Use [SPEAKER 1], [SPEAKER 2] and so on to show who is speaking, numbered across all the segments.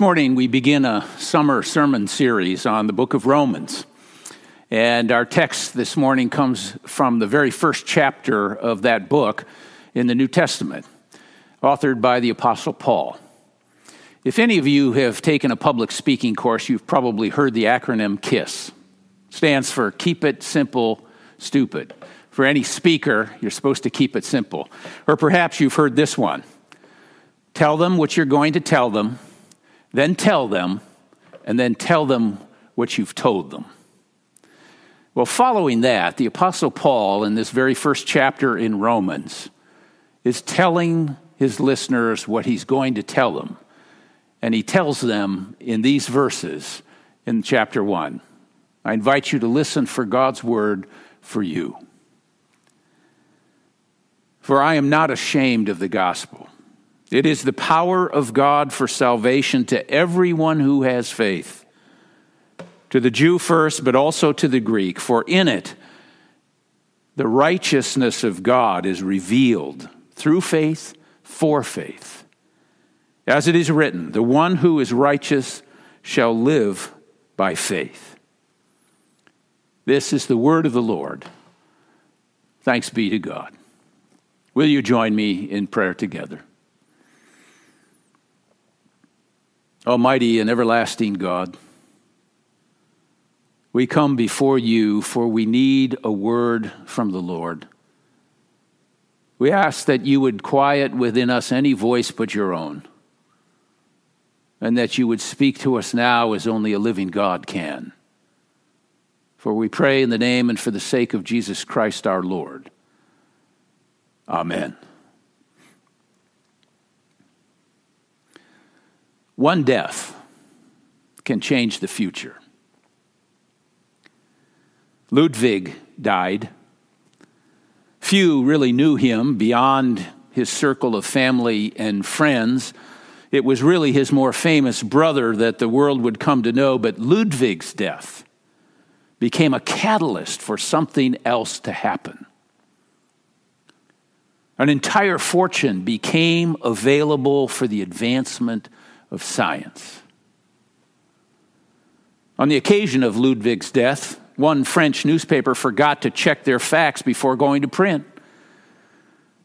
[SPEAKER 1] Morning, we begin a summer sermon series on the book of Romans. And our text this morning comes from the very first chapter of that book in the New Testament, authored by the Apostle Paul. If any of you have taken a public speaking course, you've probably heard the acronym KISS. It stands for Keep It Simple, Stupid. For any speaker, you're supposed to keep it simple. Or perhaps you've heard this one Tell them what you're going to tell them then tell them, and then tell them what you've told them. Well, following that, the Apostle Paul, in this very first chapter in Romans, is telling his listeners what he's going to tell them. And he tells them in these verses in chapter 1. I invite you to listen for God's word for you. For I am not ashamed of the gospel. It is the power of God for salvation to everyone who has faith, to the Jew first, but also to the Greek, for in it the righteousness of God is revealed through faith for faith. As it is written, the one who is righteous shall live by faith. This is the word of the Lord. Thanks be to God. Will you join me in prayer together? Almighty and everlasting God, we come before you for we need a word from the Lord. We ask that you would quiet within us any voice but your own, and that you would speak to us now as only a living God can. For we pray in the name and for the sake of Jesus Christ our Lord. Amen. One death can change the future. Ludwig died. Few really knew him beyond his circle of family and friends. It was really his more famous brother that the world would come to know, but Ludwig's death became a catalyst for something else to happen. An entire fortune became available for the advancement of science. On the occasion of Ludwig's death, one French newspaper forgot to check their facts before going to print.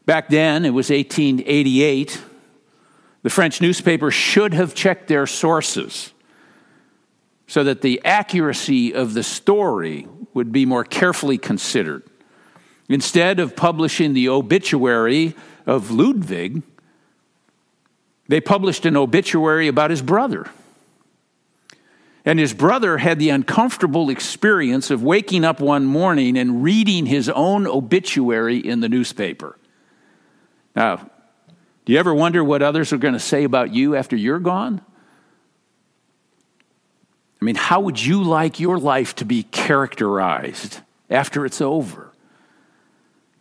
[SPEAKER 1] Back then, it was 1888. The French newspaper should have checked their sources so that the accuracy of the story would be more carefully considered. Instead of publishing the obituary of Ludwig, they published an obituary about his brother. And his brother had the uncomfortable experience of waking up one morning and reading his own obituary in the newspaper. Now, do you ever wonder what others are going to say about you after you're gone? I mean, how would you like your life to be characterized after it's over?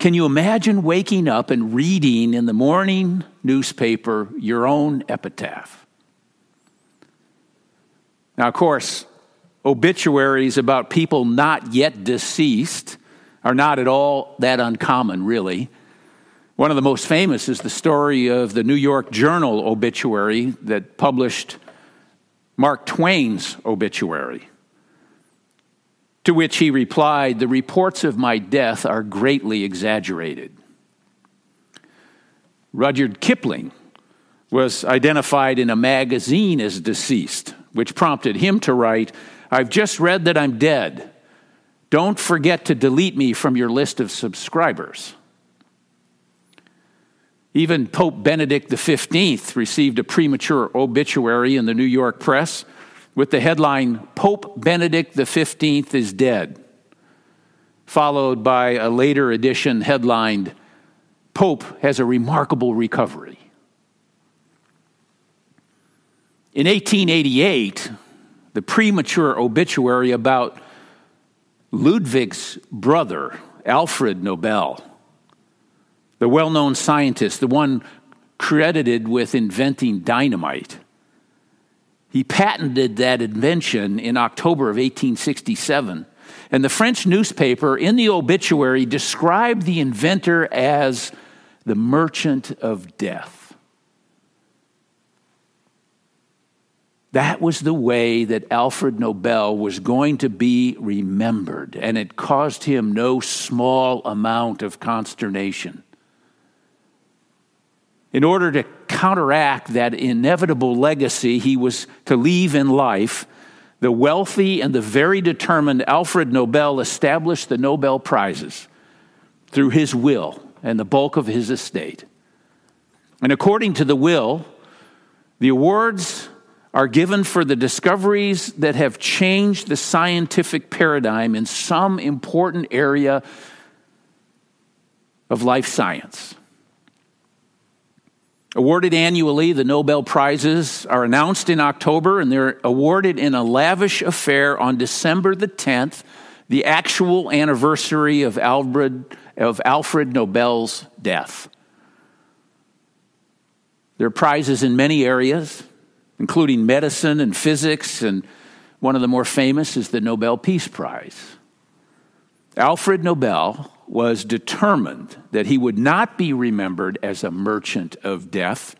[SPEAKER 1] Can you imagine waking up and reading in the morning newspaper your own epitaph? Now, of course, obituaries about people not yet deceased are not at all that uncommon, really. One of the most famous is the story of the New York Journal obituary that published Mark Twain's obituary. To which he replied, The reports of my death are greatly exaggerated. Rudyard Kipling was identified in a magazine as deceased, which prompted him to write, I've just read that I'm dead. Don't forget to delete me from your list of subscribers. Even Pope Benedict XV received a premature obituary in the New York press with the headline Pope Benedict XV is dead, followed by a later edition headlined Pope has a remarkable recovery. In 1888, the premature obituary about Ludwig's brother, Alfred Nobel, the well known scientist, the one credited with inventing dynamite, he patented that invention in October of 1867. And the French newspaper in the obituary described the inventor as the merchant of death. That was the way that Alfred Nobel was going to be remembered, and it caused him no small amount of consternation. In order to counteract that inevitable legacy he was to leave in life, the wealthy and the very determined Alfred Nobel established the Nobel Prizes through his will and the bulk of his estate. And according to the will, the awards are given for the discoveries that have changed the scientific paradigm in some important area of life science. Awarded annually, the Nobel Prizes are announced in October and they're awarded in a lavish affair on December the 10th, the actual anniversary of Alfred, of Alfred Nobel's death. There are prizes in many areas including medicine and physics, and one of the more famous is the Nobel Peace Prize. Alfred Nobel was determined that he would not be remembered as a merchant of death.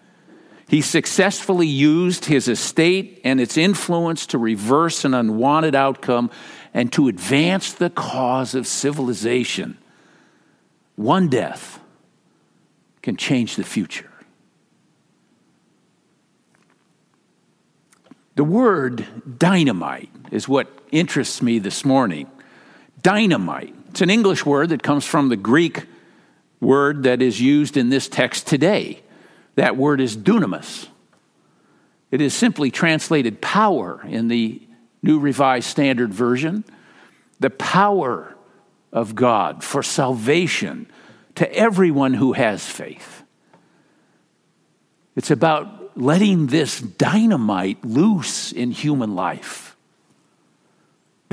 [SPEAKER 1] He successfully used his estate and its influence to reverse an unwanted outcome and to advance the cause of civilization. One death can change the future. The word dynamite is what interests me this morning. Dynamite. It's an English word that comes from the Greek word that is used in this text today. That word is dunamis. It is simply translated power in the New Revised Standard Version. The power of God for salvation to everyone who has faith. It's about letting this dynamite loose in human life.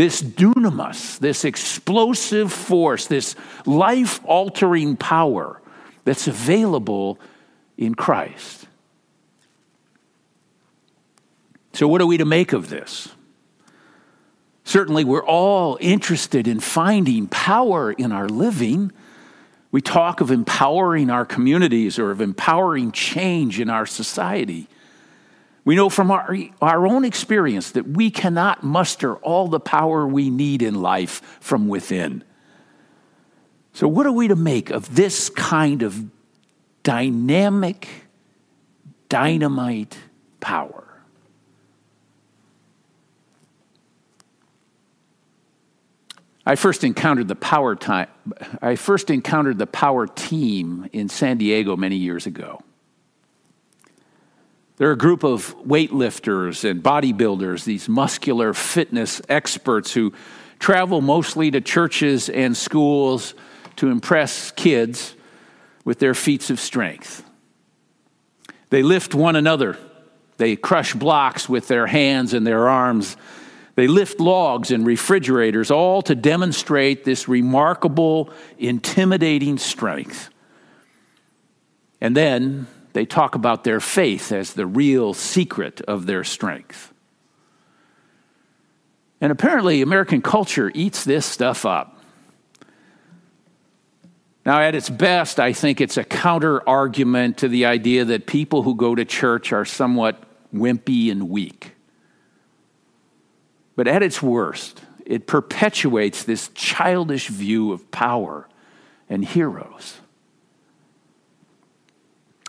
[SPEAKER 1] This dunamis, this explosive force, this life altering power that's available in Christ. So, what are we to make of this? Certainly, we're all interested in finding power in our living we talk of empowering our communities or of empowering change in our society. We know from our, our own experience that we cannot muster all the power we need in life from within. So, what are we to make of this kind of dynamic, dynamite power? I first encountered the power time. I first encountered the power team in San Diego many years ago. They're a group of weightlifters and bodybuilders, these muscular fitness experts who travel mostly to churches and schools to impress kids with their feats of strength. They lift one another. They crush blocks with their hands and their arms. They lift logs and refrigerators, all to demonstrate this remarkable, intimidating strength. And then they talk about their faith as the real secret of their strength. And apparently, American culture eats this stuff up. Now, at its best, I think it's a counter argument to the idea that people who go to church are somewhat wimpy and weak. But at its worst, it perpetuates this childish view of power and heroes.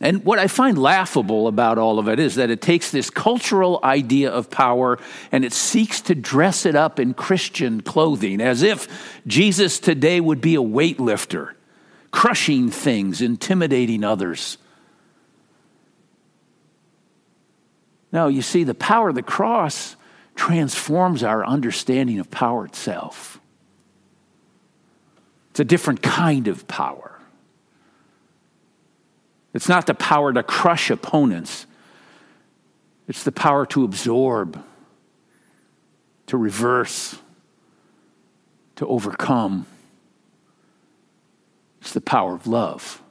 [SPEAKER 1] And what I find laughable about all of it is that it takes this cultural idea of power and it seeks to dress it up in Christian clothing, as if Jesus today would be a weightlifter, crushing things, intimidating others. No, you see, the power of the cross transforms our understanding of power itself. It's a different kind of power. It's not the power to crush opponents, it's the power to absorb, to reverse, to overcome. It's the power of love.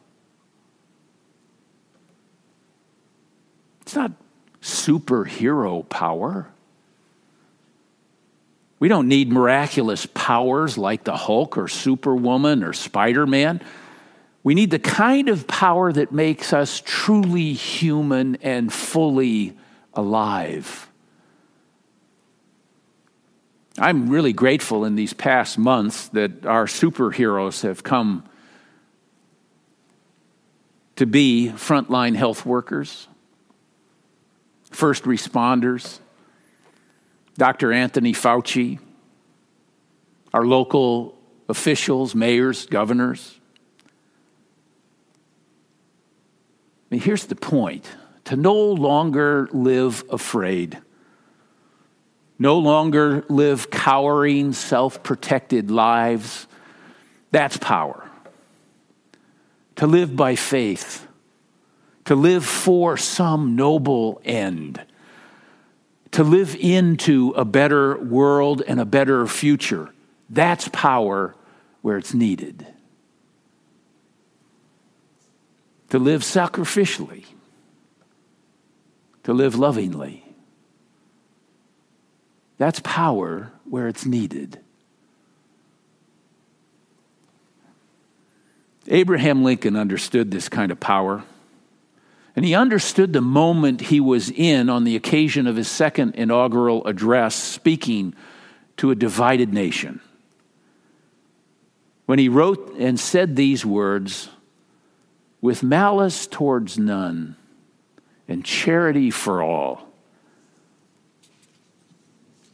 [SPEAKER 1] It's not superhero power. We don't need miraculous powers like the Hulk or Superwoman or Spider Man. We need the kind of power that makes us truly human and fully alive. I'm really grateful in these past months that our superheroes have come to be frontline health workers, first responders, Dr. Anthony Fauci, our local officials, mayors, governors. Mean, here's the point to no longer live afraid, no longer live cowering, self protected lives. That's power. To live by faith, to live for some noble end, to live into a better world and a better future. That's power where it's needed. To live sacrificially to live lovingly. That's power where it's needed. Abraham Lincoln understood this kind of power. And he understood the moment he was in on the occasion of his second inaugural address, speaking to a divided nation. When he wrote and said these words, with malice towards none, and charity for all.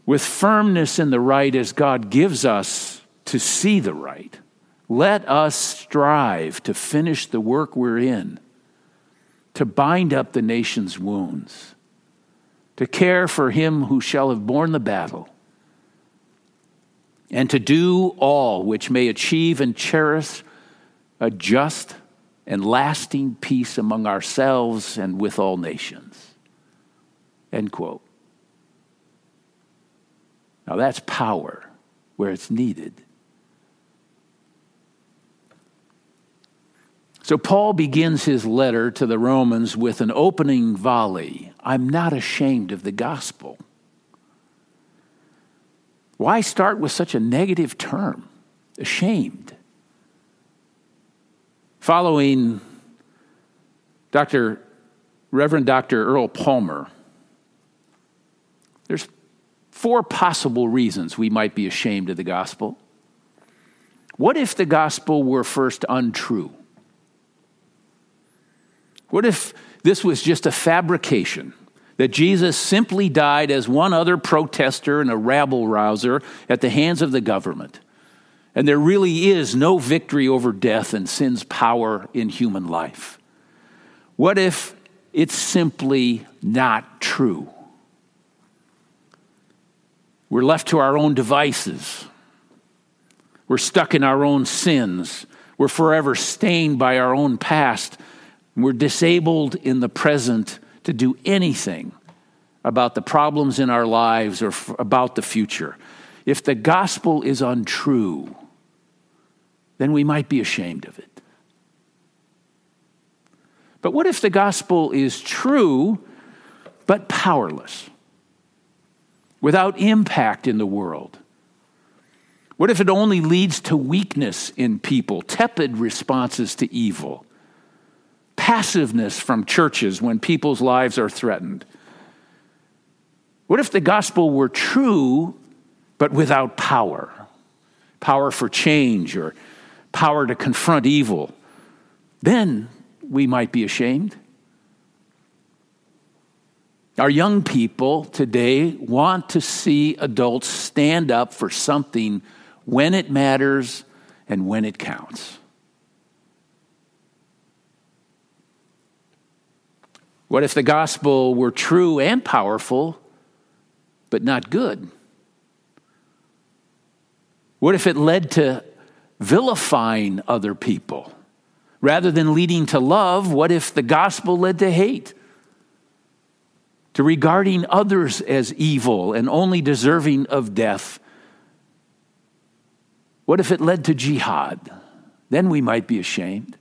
[SPEAKER 1] With firmness in the right as God gives us to see the right, let us strive to finish the work we're in, to bind up the nation's wounds, to care for him who shall have borne the battle, and to do all which may achieve and cherish a just and lasting peace among ourselves and with all nations. End quote. Now that's power where it's needed. So Paul begins his letter to the Romans with an opening volley I'm not ashamed of the gospel. Why start with such a negative term? Ashamed following Dr. Reverend Dr. Earl Palmer, there's four possible reasons we might be ashamed of the gospel. What if the gospel were first untrue? What if this was just a fabrication? That Jesus simply died as one other protester and a rabble rouser at the hands of the government? And there really is no victory over death and sin's power in human life. What if it's simply not true? We're left to our own devices. We're stuck in our own sins. We're forever stained by our own past. We're disabled in the present to do anything about the problems in our lives or f- about the future. If the gospel is untrue, then we might be ashamed of it. But what if the gospel is true but powerless, without impact in the world? What if it only leads to weakness in people, tepid responses to evil, passiveness from churches when people's lives are threatened? What if the gospel were true but without power? Power for change or power to confront evil, then we might be ashamed. Our young people today want to see adults stand up for something when it matters and when it counts. What if the gospel were true and powerful, but not good? What if it led to vilifying other people. Rather than leading to love, what if the gospel led to hate? To regarding others as evil and only deserving of death? What if it led to jihad? Then we might be ashamed.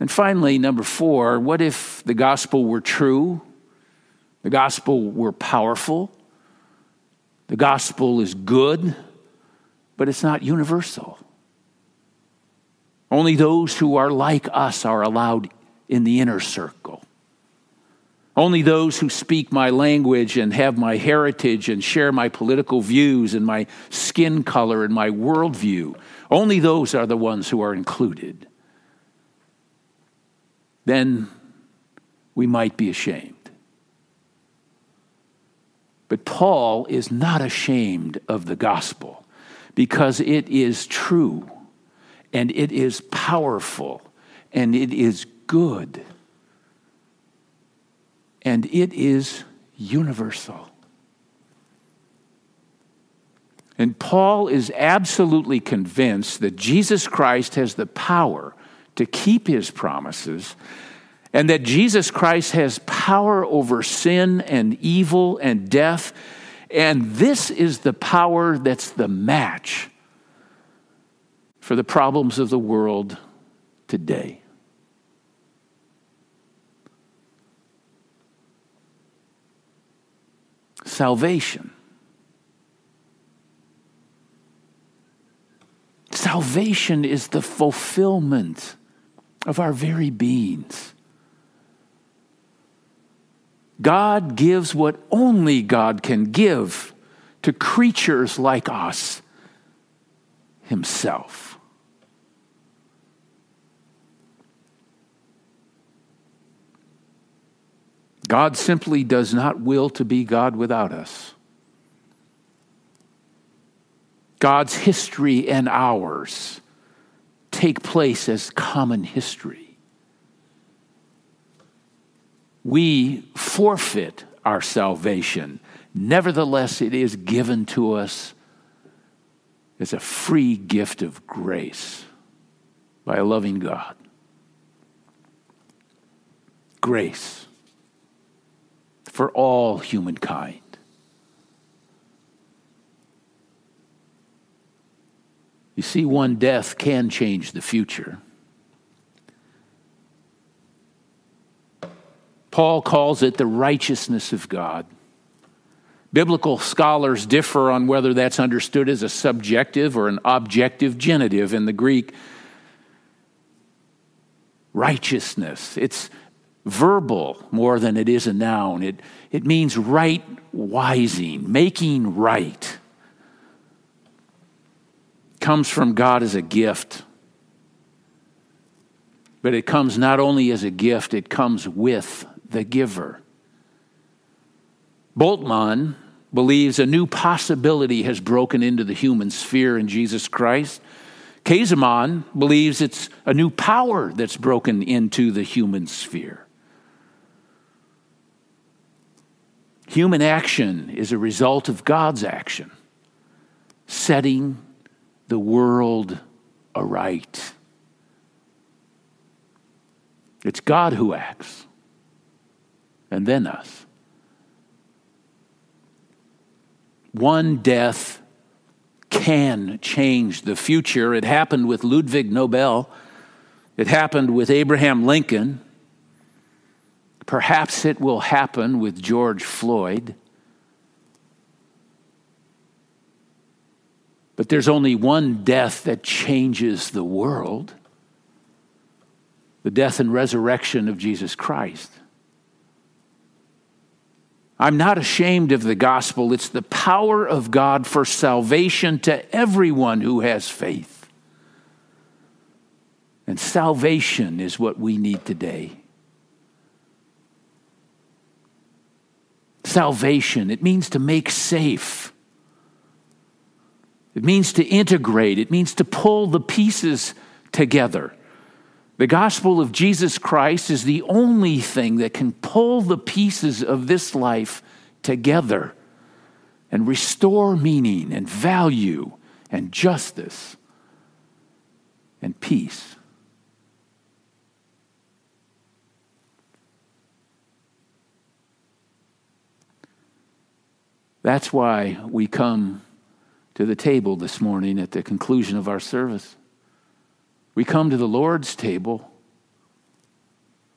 [SPEAKER 1] And finally, number four, what if the gospel were true? The gospel were powerful? The gospel is good, but it's not universal. Only those who are like us are allowed in the inner circle. Only those who speak my language and have my heritage and share my political views and my skin color and my worldview, only those are the ones who are included. Then we might be ashamed. But Paul is not ashamed of the gospel because it is true and it is powerful and it is good and it is universal. And Paul is absolutely convinced that Jesus Christ has the power to keep his promises and that Jesus Christ has power over sin and evil and death. And this is the power that's the match for the problems of the world today. Salvation. Salvation is the fulfillment of our very beings. God gives what only God can give to creatures like us Himself. God simply does not will to be God without us. God's history and ours take place as common history we forfeit our salvation. Nevertheless, it is given to us as a free gift of grace by a loving God. Grace for all humankind. You see, one death can change the future. Paul calls it the righteousness of God. Biblical scholars differ on whether that's understood as a subjective or an objective genitive in the Greek. Righteousness, it's verbal more than it is a noun. It, it means right wising, making right. Comes from God as a gift. But it comes not only as a gift, it comes with the giver. Bultmann believes a new possibility has broken into the human sphere in Jesus Christ. Käsemann believes it's a new power that's broken into the human sphere. Human action is a result of God's action, setting the world aright. It's God who acts and then us. One death can change the future. It happened with Ludwig Nobel, it happened with Abraham Lincoln. Perhaps it will happen with George Floyd. But there's only one death that changes the world the death and resurrection of Jesus Christ. I'm not ashamed of the gospel. It's the power of God for salvation to everyone who has faith. And salvation is what we need today. Salvation, it means to make safe. It means to integrate. It means to pull the pieces together. The gospel of Jesus Christ is the only thing that can pull the pieces of this life together and restore meaning and value and justice and peace. That's why we come to the table this morning at the conclusion of our service. We come to the Lord's table.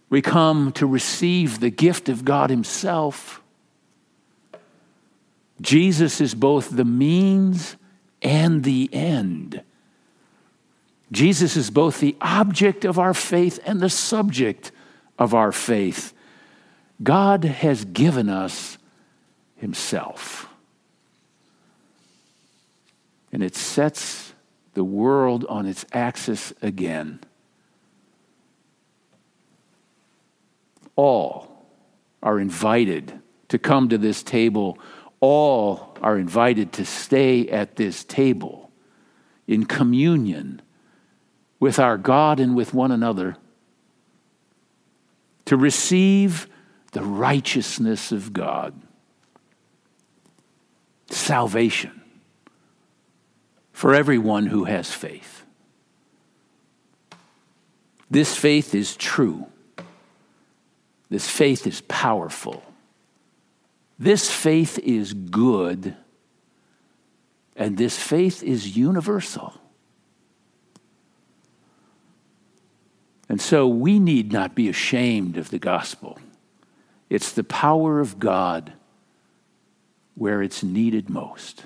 [SPEAKER 1] We come to receive the gift of God Himself. Jesus is both the means and the end. Jesus is both the object of our faith and the subject of our faith. God has given us Himself. And it sets the world on its axis again. All are invited to come to this table. All are invited to stay at this table in communion with our God and with one another, to receive the righteousness of God, salvation for everyone who has faith. This faith is true. This faith is powerful. This faith is good. And this faith is universal. And so we need not be ashamed of the gospel. It's the power of God where it's needed most.